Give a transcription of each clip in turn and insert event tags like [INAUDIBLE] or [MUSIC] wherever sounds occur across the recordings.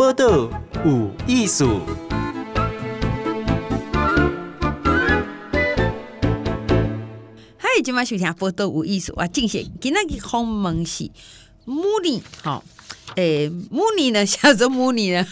报道有艺术。嗨，今晚收听报道有艺术啊，正是今仔日访问是穆尼，好，诶，穆尼呢，叫做穆尼呢，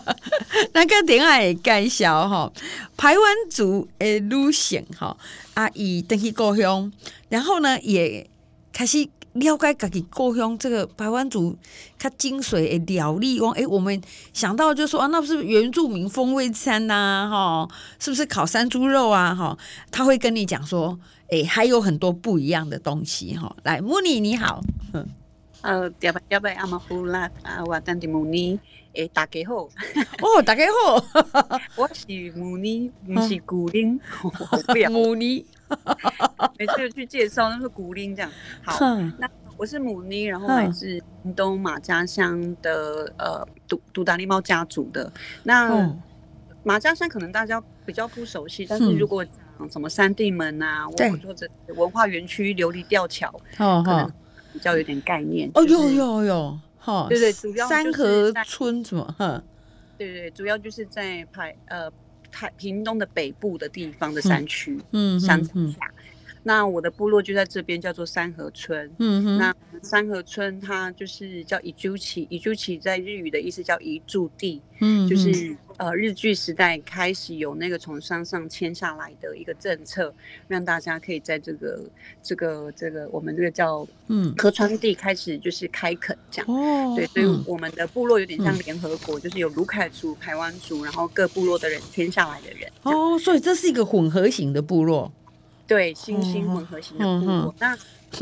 [LAUGHS] 那个电话会介绍哈，排湾族诶女性哈，啊，伊登去故乡，然后呢，也开始。了解自己故乡这个台湾族较精髓的料理，讲、欸、诶，我们想到就说啊，那不是原住民风味餐呐、啊，哈，是不是烤山猪肉啊，哈，他会跟你讲说，诶、欸，还有很多不一样的东西，哈，来，穆尼你好，呃，第八第八阿玛呼啦啊，我当的穆尼，诶，大家好，[LAUGHS] 哦，大家好，[LAUGHS] 我是穆尼，不是古灵，[LAUGHS] 穆尼。每次去介绍那是古灵这样。好，那我是母妮，然后来自屏东马家乡的呃独独达利猫家族的。那马家乡可能大家比较不熟悉，但是如果讲什么三地门啊，或者文化园区琉璃吊桥，可能比较有点概念。哦，有有有，哈，对对，主要三河村什么？哈，对对，主要就是在排呃。台屏东的北部的地方的山区，嗯，山下，嗯，那我的部落就在这边，叫做三河村。嗯哼，那三河村它就是叫伊珠起，伊珠起在日语的意思叫移住地，嗯，就是呃日据时代开始有那个从山上迁下来的一个政策，让大家可以在这个这个这个我们这个叫嗯河川地开始就是开垦这样。哦，对，所以我们的部落有点像联合国，嗯，就是有卢凯族、台湾族，然后各部落的人迁下来的人。哦，所以这是一个混合型的部落。对，新兴混合型的部落。嗯、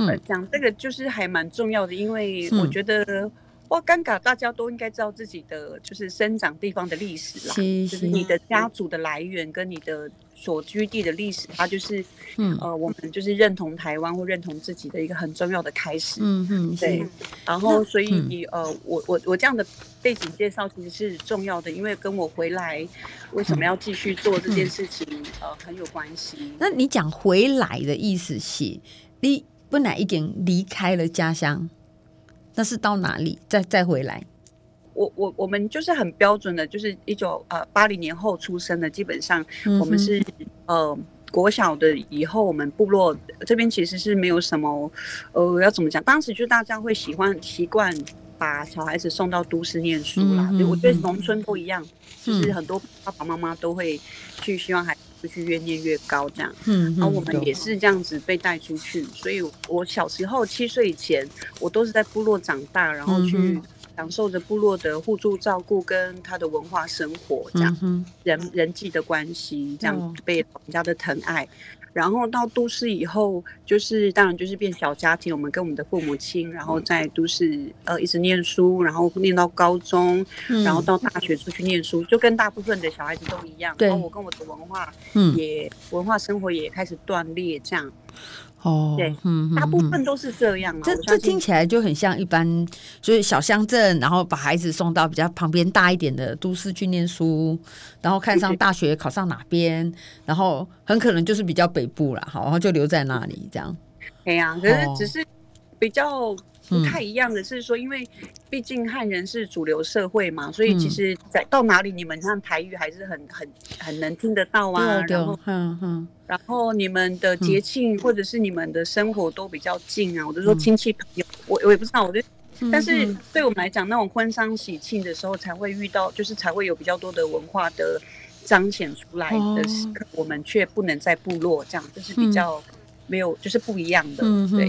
那讲、嗯、这个就是还蛮重要的，因为我觉得哇，尴尬，大家都应该知道自己的就是生长地方的历史啦，就是你的家族的来源跟你的。所居地的历史，它就是，嗯，呃，我们就是认同台湾或认同自己的一个很重要的开始，嗯嗯，对。然后，所以，呃，我我我这样的背景介绍其实是重要的，因为跟我回来为什么要继续做这件事情，呃，很有关系。那你讲回来的意思是，你本来已经离开了家乡，那是到哪里再再回来？我我我们就是很标准的，就是一九呃八零年后出生的，基本上我们是、嗯、呃国小的以后，我们部落这边其实是没有什么呃要怎么讲，当时就大家会喜欢习惯把小孩子送到都市念书啦。嗯、我觉得农村不一样，嗯、就是很多爸爸妈妈都会去希望孩子去越念越高这样。嗯，然后我们也是这样子被带出去，所以我小时候七岁以前，我都是在部落长大，然后去。嗯享受着部落的互助照顾跟他的文化生活，这样、嗯、人人际的关系，这样被人家的疼爱。哦、然后到都市以后，就是当然就是变小家庭，我们跟我们的父母亲，然后在都市呃一直念书，然后念到高中，嗯、然后到大学出去念书，就跟大部分的小孩子都一样。对然后我跟我的文化也、嗯、文化生活也开始断裂，这样。哦，对，嗯，大部分都是这样。这这听起来就很像一般，就是小乡镇，然后把孩子送到比较旁边大一点的都市去念书，然后看上 [LAUGHS] 大学考上哪边，然后很可能就是比较北部了，好，然后就留在那里这样。对呀，可是只是比较。不太一样的是说，因为毕竟汉人是主流社会嘛，所以其实在到哪里，你们看台语还是很很很能听得到啊。然后，然后你们的节庆或者是你们的生活都比较近啊。我就说亲戚朋友，我我也不知道，我就，但是对我们来讲，那种婚丧喜庆的时候才会遇到，就是才会有比较多的文化的彰显出来的时刻，我们却不能在部落这样，就是比较没有，就是不一样的，对，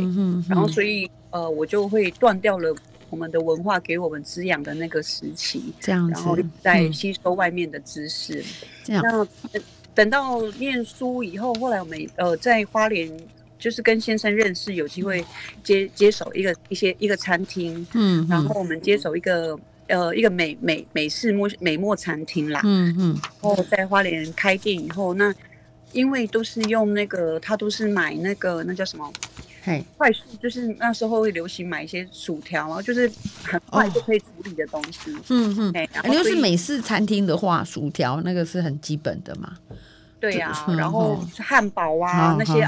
然后所以。呃，我就会断掉了我们的文化给我们滋养的那个时期，这样，然后再吸收外面的知识，这样。那等到念书以后，后来我们呃在花莲就是跟先生认识，有机会接接手一个一些一个餐厅，嗯，然后我们接手一个呃一个美美美式墨美墨餐厅啦，嗯嗯，然后在花莲开店以后，那因为都是用那个他都是买那个那叫什么？快速就是那时候会流行买一些薯条，然后就是很快就可以处理的东西。嗯嗯，哎，如果是美式餐厅的话，薯条那个是很基本的嘛。对呀，然后汉堡啊那些，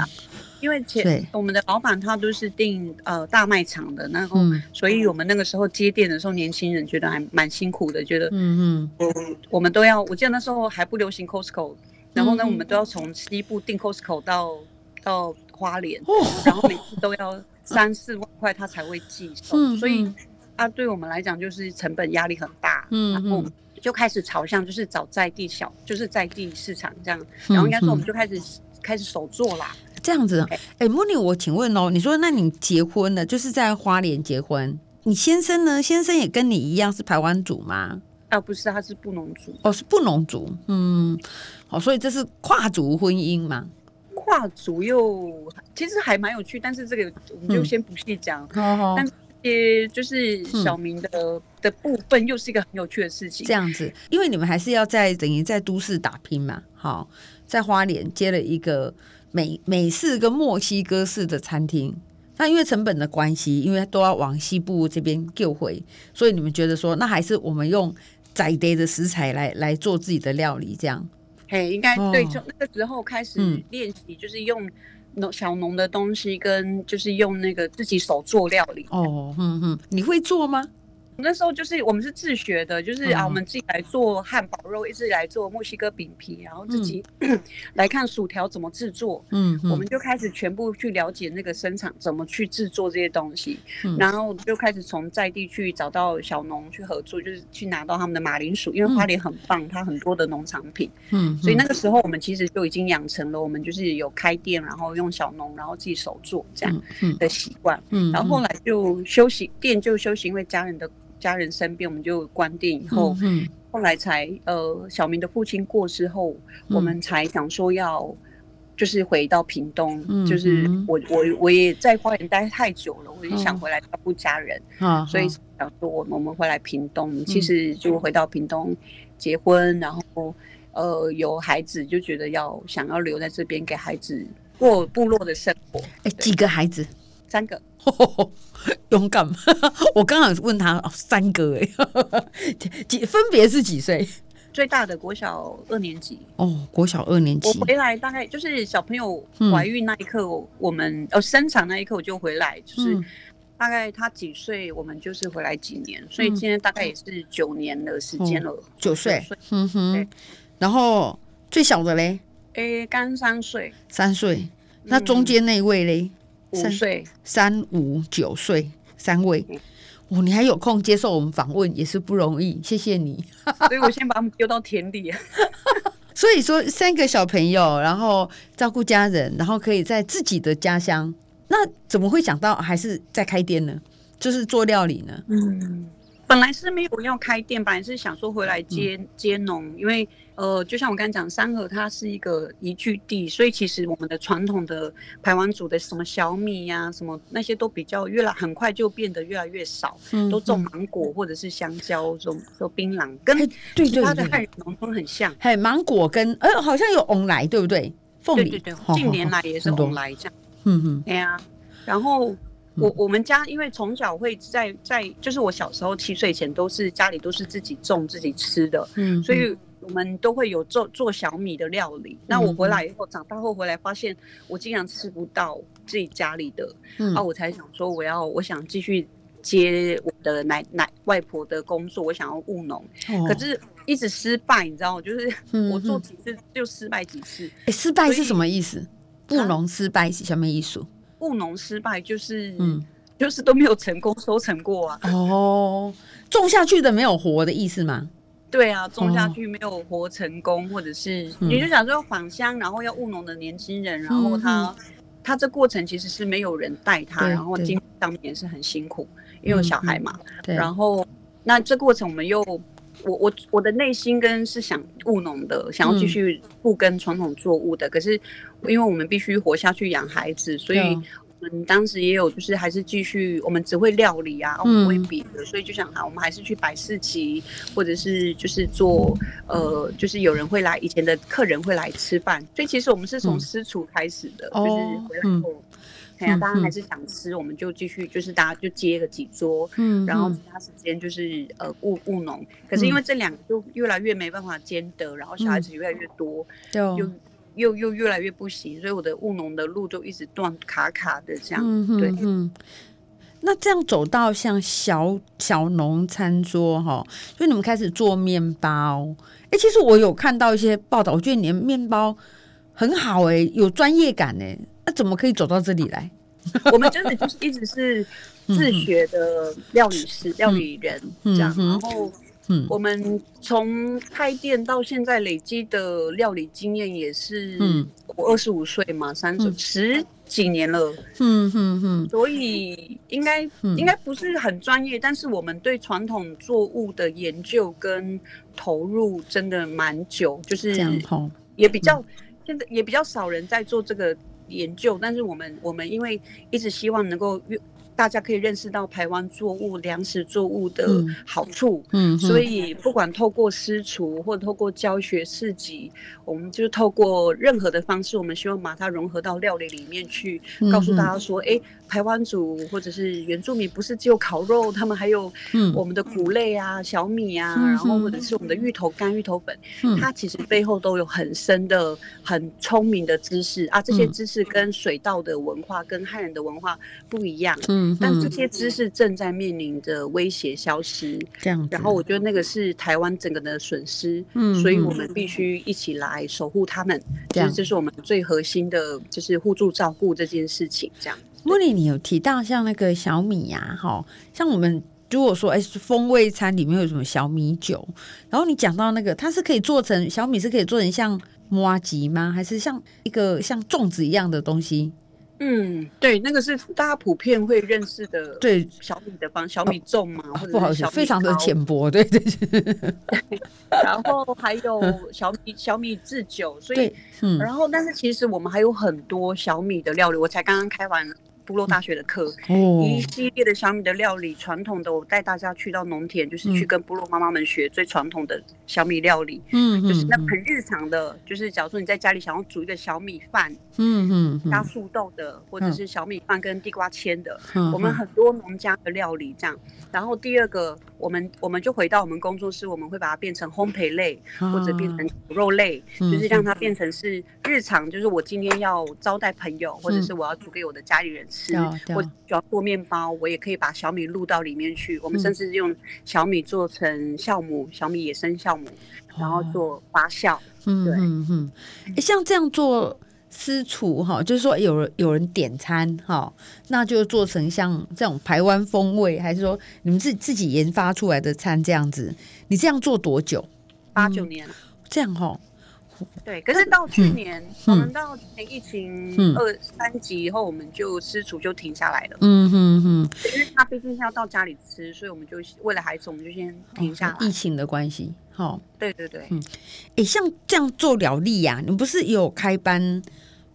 因为前我们的老板他都是订呃大卖场的，然后、嗯、所以我们那个时候接店的时候，年轻人觉得还蛮辛苦的，觉得嗯嗯，我们都要，我记得那时候还不流行 Costco，然后呢，嗯、我们都要从西部订 Costco 到到花莲，哦、然后每次都要三四万块他才会寄 [LAUGHS] 送，嗯、所以啊，对我们来讲就是成本压力很大，嗯，然后就开始朝向就是找在地小，就是在地市场这样，然后应该说我们就开始、嗯、开始手做啦。这样子，哎、欸，慕妮，我请问哦，你说那你结婚了，就是在花莲结婚，你先生呢？先生也跟你一样是台湾族吗？啊，不是，他是布农族。哦，是布农族，嗯，好，所以这是跨族婚姻嘛？跨族又其实还蛮有趣，但是这个我们就先不细讲。嗯、但是就是小明的、嗯、的部分，又是一个很有趣的事情。这样子，因为你们还是要在等于在都市打拼嘛，好，在花莲接了一个。美美式跟墨西哥式的餐厅，那因为成本的关系，因为都要往西部这边救回，所以你们觉得说，那还是我们用在地的食材来来做自己的料理，这样？嘿，应该对，从那个时候开始练习，就是用农小农的东西，跟就是用那个自己手做料理。哦，嗯嗯，你会做吗？那时候就是我们是自学的，就是啊，我们自己来做汉堡肉，一直来做墨西哥饼皮，然后自己、嗯、[CLEARS THROAT] 来看薯条怎么制作。嗯，我们就开始全部去了解那个生产怎么去制作这些东西，嗯、然后就开始从在地去找到小农去合作，就是去拿到他们的马铃薯，因为花莲很棒，它很多的农产品。嗯，所以那个时候我们其实就已经养成了我们就是有开店，然后用小农，然后自己手做这样的习惯。嗯，然后后来就休息，店就休息，因为家人的。家人生病，我们就关店以后，嗯、后来才呃，小明的父亲过世后，嗯、我们才想说要就是回到屏东，嗯、就是我我我也在花园待太久了，我也想回来照顾家人，哦、所以想说我们我们回来屏东，嗯、其实就回到屏东结婚，然后呃有孩子，就觉得要想要留在这边给孩子过部落的生活。哎，几个孩子？三个。[LAUGHS] 勇敢吗？[LAUGHS] 我刚刚问他三个 [LAUGHS] 哎，几分别是几岁？最大的国小二年级哦，国小二年级。我回来大概就是小朋友怀孕那一刻，我们呃生产那一刻我就回来，就是大概他几岁，我们就是回来几年，所以现在大概也是九年的时间了。九岁，嗯哼。然后最小的嘞？诶，刚三岁。三岁。那中间那位嘞？五岁，三五九岁，三位，哦，你还有空接受我们访问，也是不容易，谢谢你。[LAUGHS] 所以我先把他们丢到田里。[LAUGHS] 所以说，三个小朋友，然后照顾家人，然后可以在自己的家乡，那怎么会想到还是在开店呢？就是做料理呢？嗯。本来是没有要开店，本来是想说回来接、嗯、接农，因为呃，就像我刚才讲，三河它是一个宜居地，所以其实我们的传统的排湾族的什么小米呀、啊，什么那些都比较越来很快就变得越来越少，嗯、都种芒果或者是香蕉，种种槟榔，跟其他的汉人农村很像。嘿，芒果跟呃好像有翁来，对不对？凤梨，对对对，近年来也是翁来这样。嗯嗯，对呀，然后。我我们家因为从小会在在，就是我小时候七岁前都是家里都是自己种自己吃的，嗯，所以我们都会有做做小米的料理。嗯、那我回来以后，长大后回来发现我竟然吃不到自己家里的，嗯，啊，我才想说我要我想继续接我的奶奶外婆的工作，我想要务农，哦、可是一直失败，你知道吗？就是我做几次就失败几次。哎、欸，失败是什么意思？务农失败是什么意思？务农失败就是，嗯，就是都没有成功收成过啊。哦，种下去的没有活的意思吗？对啊，种下去没有活成功，或者是你就想说返乡，然后要务农的年轻人，然后他他这过程其实是没有人带他，然后经济上面也是很辛苦，因为有小孩嘛。对。然后那这过程我们又，我我我的内心跟是想务农的，想要继续不跟传统作物的，可是。因为我们必须活下去养孩子，所以我们当时也有就是还是继续，我们只会料理啊，我们不会别的，所以就想哈，我们还是去摆市集，或者是就是做呃，就是有人会来，以前的客人会来吃饭，所以其实我们是从私厨开始的，就是回来后，哎呀，大家还是想吃，我们就继续就是大家就接个几桌，嗯，然后其他时间就是呃务务农，可是因为这两个就越来越没办法兼得，然后小孩子越来越多，就。又又越来越不行，所以我的务农的路就一直断卡卡的这样。嗯对，嗯。那这样走到像小小农餐桌哈，所以你们开始做面包。哎、欸，其实我有看到一些报道，我觉得你的面包很好哎、欸，有专业感哎、欸。那怎么可以走到这里来？[LAUGHS] 我们真的就是一直是自学的料理师、嗯、料理人这样，嗯、然后。嗯，我们从开店到现在累积的料理经验也是，嗯，我二十五岁嘛，三十、嗯、十几年了，嗯嗯嗯，所以应该、嗯、应该不是很专业，但是我们对传统作物的研究跟投入真的蛮久，就是也比较、嗯、现在也比较少人在做这个研究，但是我们我们因为一直希望能够越。大家可以认识到台湾作物、粮食作物的好处，嗯，嗯，所以不管透过私厨或者透过教学市集，我们就透过任何的方式，我们希望把它融合到料理里面去，告诉大家说，哎、台湾族或者是原住民，不是只有烤肉，他们还有我们的谷类啊、小米啊，然后或者是我们的芋头干、芋头粉，它其实背后都有很深的、很聪明的知识。啊。这些知识跟水稻的文化、跟汉人的文化不一样，嗯，但这些知识正在面临着威胁消失。这样，然后我觉得那个是台湾整个的损失，嗯，所以我们必须一起来守护他们。其实这是我们最核心的，就是互助照顾这件事情。这样。茉莉，你有提到像那个小米呀，哈，像我们如果说哎，风味餐里面有什么小米酒，然后你讲到那个，它是可以做成小米是可以做成像摩吉吗？还是像一个像粽子一样的东西？嗯，对，那个是大家普遍会认识的，对小米的方小米粽嘛，或者不好意思，非常的浅薄，对对对。[LAUGHS] 然后还有小米小米制酒，所以嗯，然后但是其实我们还有很多小米的料理，我才刚刚开完。部落大学的课，嗯、一系列的小米的料理，传统的我带大家去到农田，就是去跟部落妈妈们学最传统的小米料理，嗯，就是那很日常的，就是假如说你在家里想要煮一个小米饭，嗯嗯，加。素豆的，或者是小米饭跟地瓜签的，嗯、我们很多农家的料理这样。然后第二个，我们我们就回到我们工作室，我们会把它变成烘焙类，或者变成肉类，啊、就是让它变成是日常，就是我今天要招待朋友，嗯、或者是我要煮给我的家里人吃，我做面包，我也可以把小米录到里面去。我们甚至用小米做成酵母，小米野生酵母，然后做发酵。嗯、对，嗯嗯，像这样做。私厨哈，就是说有人有人点餐哈，那就做成像这种台湾风味，还是说你们自自己研发出来的餐这样子？你这样做多久？八九年，这样哈。对，可是到去年，我们到去年疫情二三级以后，我们就私厨就停下来了。嗯哼哼，因为他毕竟是要到家里吃，所以我们就为了孩子，我们就先停下来。疫情的关系，哈。对对对，嗯，哎，像这样做料理呀，你不是有开班？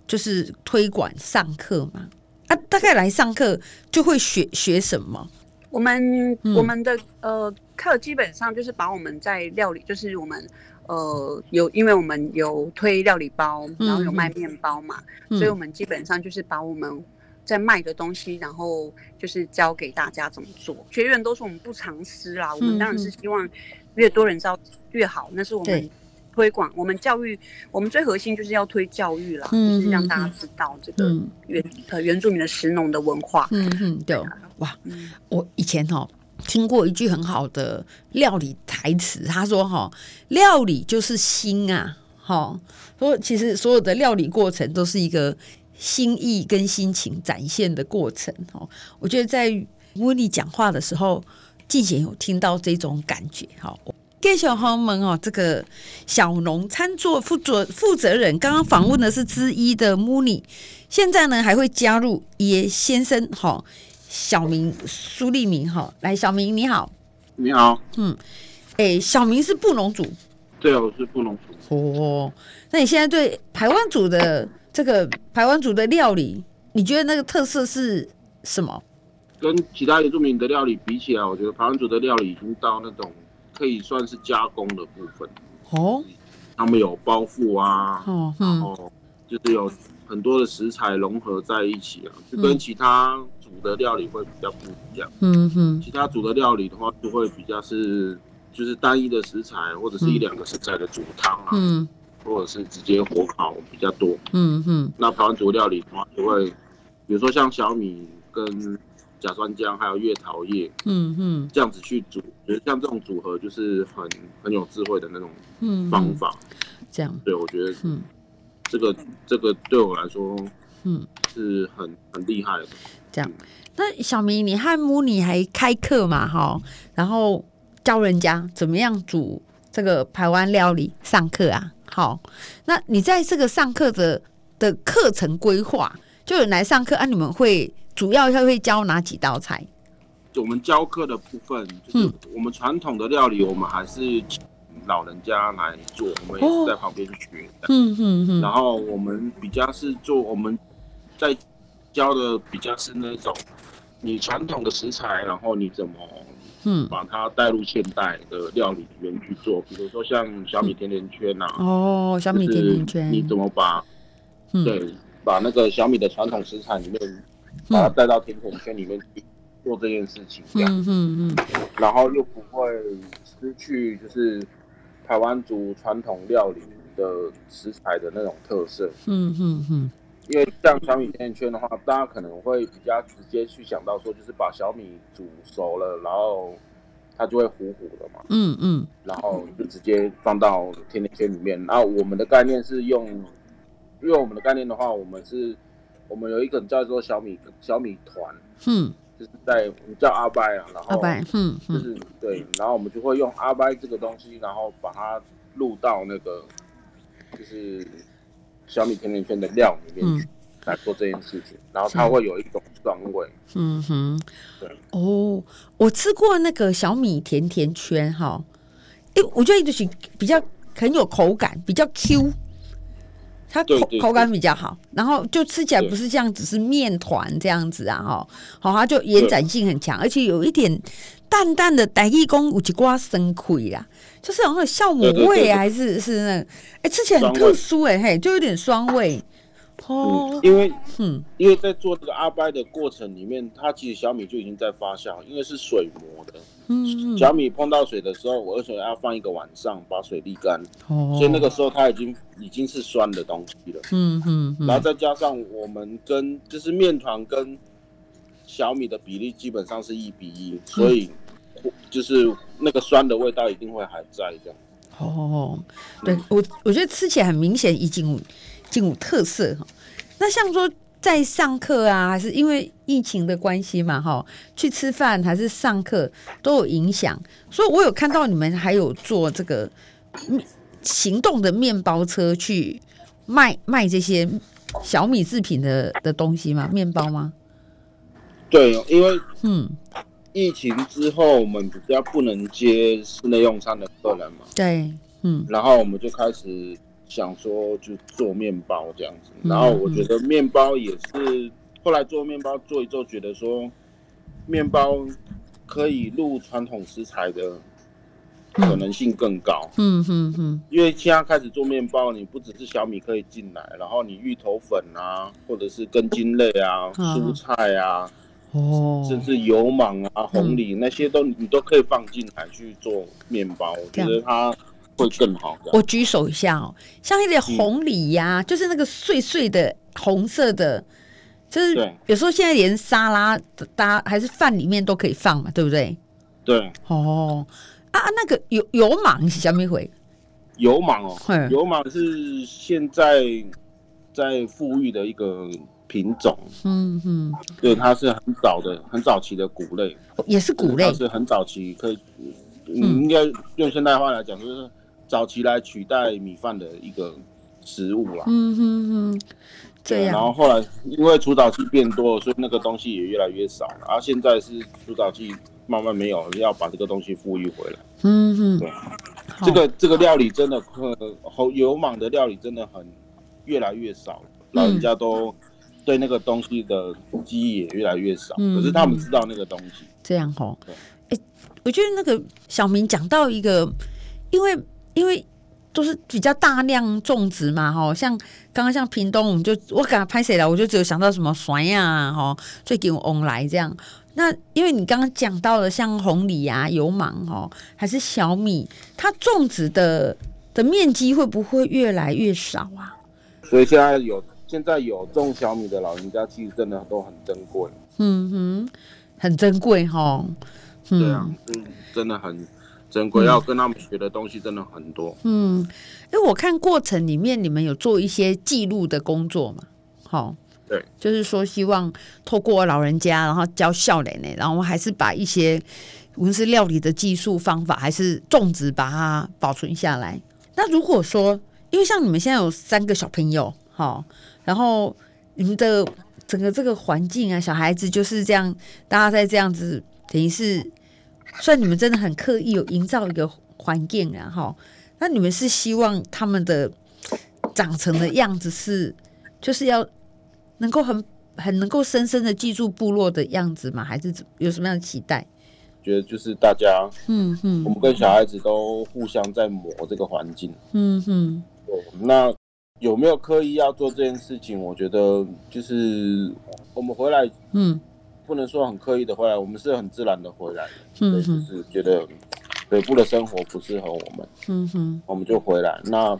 就是推广上课吗，啊，大概来上课就会学学什么？我们、嗯、我们的呃课基本上就是把我们在料理，就是我们呃有，因为我们有推料理包，然后有卖面包嘛，嗯、所以我们基本上就是把我们在卖的东西，然后就是教给大家怎么做。学员都说我们不藏私啦，我们当然是希望越多人知道越好，那是我们。推广我们教育，我们最核心就是要推教育啦，嗯、就是让大家知道这个原、嗯、呃原住民的食农的文化。嗯嗯，对，哇，嗯、我以前哦听过一句很好的料理台词，他说哈，料理就是心啊，哈，说其实所有的料理过程都是一个心意跟心情展现的过程。哦，我觉得在温妮讲话的时候，静贤有听到这种感觉，哈。给小朋友们哦，这个小农餐桌负责负责人，刚刚访问的是之一的 money，现在呢还会加入耶先生哈，小明苏立明哈，来小明你好，你好，嗯，哎，小明是布农族，对啊，我是布农族。哦，那你现在对台湾族的这个台湾族的料理，你觉得那个特色是什么？跟其他原住民的料理比起来，我觉得排湾族的料理已经到那种。可以算是加工的部分哦，他们有包覆啊，哦，然后就是有很多的食材融合在一起啊，就跟其他煮的料理会比较不一样。嗯哼，其他煮的料理的话，就会比较是就是单一的食材或者是一两个食材的煮汤啊。嗯，或者是直接火烤比较多。嗯哼。那排湾族料理的话，就会比如说像小米跟甲酸浆还有月桃叶，嗯嗯，这样子去煮，觉得像这种组合就是很很有智慧的那种方法。这样，对，我觉得，嗯，这个这个对我来说，嗯，是很很厉害的。这样，那小明，你和母你还开课嘛？哈，然后教人家怎么样煮这个台湾料理，上课啊。好，那你在这个上课的的课程规划，就有人来上课啊？你们会主要会会教哪几道菜？我们教课的部分，就是我们传统的料理，我们还是请老人家来做，我们也是在旁边学。嗯嗯嗯。然后我们比较是做我们在。教的比较是那种，你传统的食材，然后你怎么，嗯，把它带入现代的料理里面去做，比如说像小米甜甜圈呐、啊，哦，小米甜甜圈，你怎么把，对，把那个小米的传统食材里面，把它带到甜甜圈里面去做这件事情，这样，嗯嗯，然后又不会失去就是台湾族传统料理的食材的那种特色，嗯嗯嗯。因为像小米甜甜圈的话，大家可能会比较直接去想到说，就是把小米煮熟了，然后它就会糊糊的嘛。嗯嗯。然后就直接放到甜甜圈里面。然后我们的概念是用，因为我们的概念的话，我们是，我们有一个叫做小米小米团。嗯。就是在我们叫阿拜啊，然后阿拜，嗯，就是对，然后我们就会用阿拜这个东西，然后把它录到那个，就是。小米甜甜圈的料里面去来做这件事情，嗯、然后它会有一种酸味。嗯哼，对哦，我吃过那个小米甜甜圈哈，哎，我觉得就是比较很有口感，比较 Q，它口口感比较好，然后就吃起来不是像只是面团这样子啊哈，好，它就延展性很强，而且有一点淡淡的台语讲有一寡生葵啦。就是有那种酵母味，还是是那个，哎、欸，吃起来很特殊哎，嘿，就有点酸味。哦、嗯，因为嗯，因为在做这个阿拜的过程里面，它其实小米就已经在发酵，因为是水磨的。嗯，小米碰到水的时候，我而且要放一个晚上把水沥干。哦，所以那个时候它已经已经是酸的东西了。嗯嗯，然后再加上我们跟就是面团跟小米的比例基本上是一比一，所以。就是那个酸的味道一定会还在这样。哦，对我我觉得吃起来很明显，已经有经有特色哈。那像说在上课啊，还是因为疫情的关系嘛哈，去吃饭还是上课都有影响。所以我有看到你们还有做这个行动的面包车去卖卖这些小米制品的的东西吗？面包吗？对，因为嗯。疫情之后，我们比较不能接室内用餐的客人嘛。对，嗯。然后我们就开始想说，就做面包这样子。然后我觉得面包也是，后来做面包做一做，觉得说面包可以入传统食材的可能性更高。嗯嗯嗯。因为现在开始做面包，你不只是小米可以进来，然后你芋头粉啊，或者是根茎类啊、蔬菜啊。哦，甚至油芒啊、红藜、嗯、那些都你都可以放进来去做面包，我觉得它会更好。我举手一下哦，像一点红藜呀，嗯、就是那个碎碎的红色的，就是有时候现在连沙拉搭还是饭里面都可以放嘛，对不对？对。哦啊，那个油油芒是什么回？油芒哦，油芒是现在在富裕的一个。品种，嗯嗯，对，它是很早的、很早期的谷类，也是谷类，它是很早期可以，嗯，应该用现代话来讲，就是早期来取代米饭的一个食物啦。嗯哼哼，这样。然后后来因为除藻剂变多了，所以那个东西也越来越少了。然后现在是除藻剂慢慢没有，要把这个东西复育回来。嗯哼，对，这个这个料理真的，呃，油芒的料理真的很越来越少，老人家都。对那个东西的记忆也越来越少，嗯、可是他们知道那个东西。这样吼，哎，我觉得那个小明讲到一个，因为因为都是比较大量种植嘛，哈，像刚刚像屏东，我们就我给他拍谁了，我就只有想到什么酸呀，哈，最近翁来这样。那因为你刚刚讲到了像红藜啊、油芒哈，还是小米，它种植的的面积会不会越来越少啊？所以现在有现在有种小米的老人家，其实真的都很珍贵。嗯哼，很珍贵哈。嗯、对啊，嗯，真的很珍贵，要跟他们学的东西真的很多。嗯，因为我看过程里面你们有做一些记录的工作嘛？好。对，就是说希望透过老人家，然后教笑脸呢，然后还是把一些无论是料理的技术方法，还是种植，把它保存下来。那如果说，因为像你们现在有三个小朋友，好，然后你们的整个这个环境啊，小孩子就是这样，大家在这样子，等于是算你们真的很刻意有营造一个环境然后。那你们是希望他们的长成的样子是，就是要。能够很很能够深深的记住部落的样子吗？还是有什么样的期待？觉得就是大家，嗯嗯，我们跟小孩子都互相在磨这个环境，嗯哼。对，那有没有刻意要做这件事情？我觉得就是我们回来，嗯，不能说很刻意的回来，我们是很自然的回来，嗯，就是觉得北部的生活不适合我们，嗯哼，我们就回来。那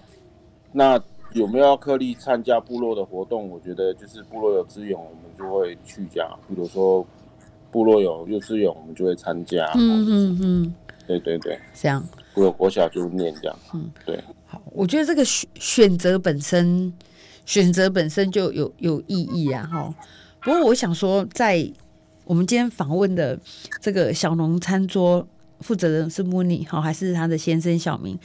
那。有没有要刻意参加部落的活动？我觉得就是部落有资源，我们就会去这样。比如说部落有幼稚园，我们就会参加。嗯嗯嗯，对对对，这样。部落国小就念这样。嗯，对。好，我觉得这个选选择本身，选择本身就有有意义啊。哈，不过我想说，在我们今天访问的这个小农餐桌负责人是慕尼，哈，还是他的先生小明，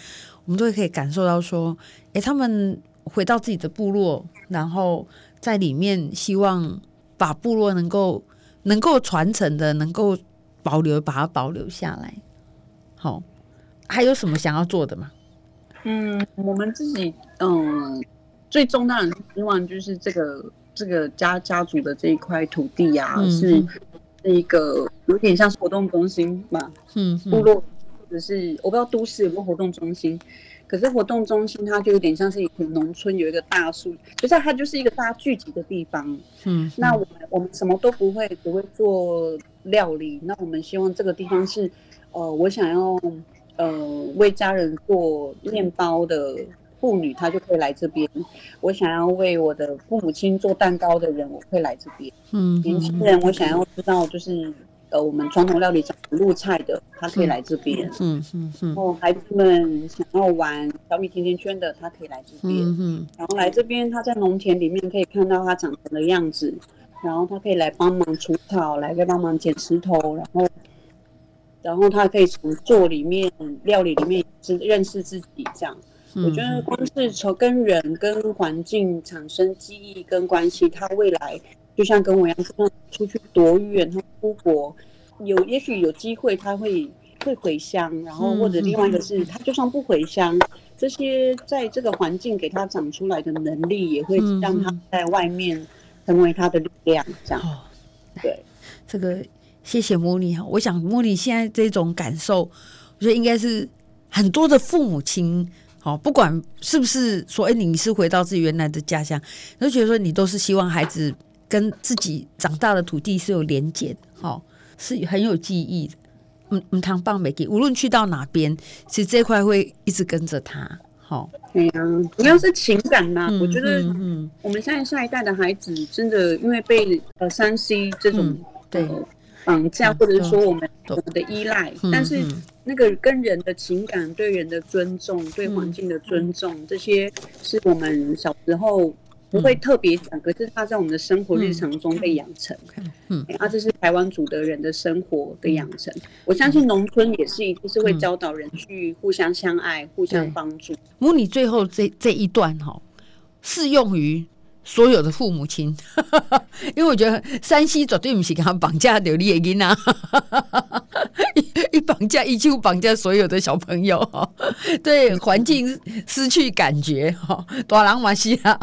我们都会可以感受到说，哎，他们。回到自己的部落，然后在里面希望把部落能够能够传承的，能够保留，把它保留下来。好，还有什么想要做的吗？嗯，我们自己嗯，最重大的希望就是这个这个家家族的这一块土地呀、啊，嗯、是是一个有点像是活动中心嘛。嗯，部落或者是我不知道都市有没有活动中心。可是活动中心它就有点像是一个农村，有一个大树，就是它就是一个大家聚集的地方。嗯，嗯，那我们我们什么都不会，只会做料理。那我们希望这个地方是，呃，我想要呃为家人做面包的妇女，她就可以来这边。我想要为我的父母亲做蛋糕的人，我会来这边。嗯，嗯，年轻人，我想要知道就是。呃，我们传统料理讲入菜的，他可以来这边。嗯嗯嗯。然后孩子们想要玩小米甜甜圈的，他可以来这边。嗯，然后来这边，他在农田里面可以看到他长成的样子，然后他可以来帮忙除草，来可以帮忙捡石头，然后，然后他可以从做里面料理里面认认识自己这样。我觉得光是从跟人跟环境产生记忆跟关系，他未来。就像跟我一样，出出去多远，他出国有，也许有机会他会会回乡，然后或者另外一个是，他就算不回乡，这些在这个环境给他长出来的能力，也会让他在外面成为他的力量。这样，对，[LAUGHS] 这个谢谢莫莉哈。我想莫莉现在这种感受，我觉得应该是很多的父母亲，好，不管是不是说，哎，你是回到自己原来的家乡，都觉得说你都是希望孩子。跟自己长大的土地是有连结的，好，是很有记忆的。嗯嗯，糖棒美给，无论去到哪边，其实这块会一直跟着他。好，对呀，主要是情感呐。嗯、我觉得，嗯，我们现在下一代的孩子，真的因为被呃三 C 这种对绑架，或者是说我们我们的依赖，嗯、但是那个跟人的情感、对人的尊重、对环境的尊重，嗯、这些是我们小时候。不会特别讲，可是他在我们的生活日常中被养成，嗯，啊，这是台湾族的人的生活的养成。我相信农村也是，就是会教导人去互相相爱、互相帮助。母女最后这这一段哈，适用于所有的父母亲，[LAUGHS] 因为我觉得山西绝对不是给他绑架的猎鹰啊，一 [LAUGHS] 一绑架一就绑架所有的小朋友，[LAUGHS] 对环境失去感觉。哈，大人嘛是啊，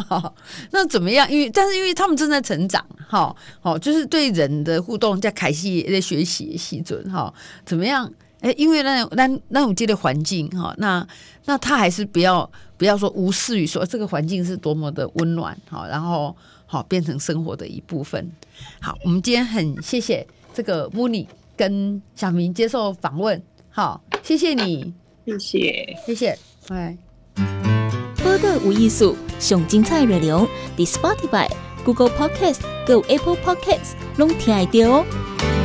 那怎么样？因为但是因为他们正在成长，哈，好，就是对人的互动在凯西也在学习习准。哈，怎么样？哎，因为那那那种这个环境哈，那那他还是不要不要说无视于说这个环境是多么的温暖哈，然后好变成生活的一部分。好，我们今天很谢谢这个慕尼跟小明接受访问，好，谢谢你，谢谢，谢谢，拜。报道有艺术，上精彩内容，伫 Spotify、Google Podcast、Go Apple Podcasts 拢听得到哦。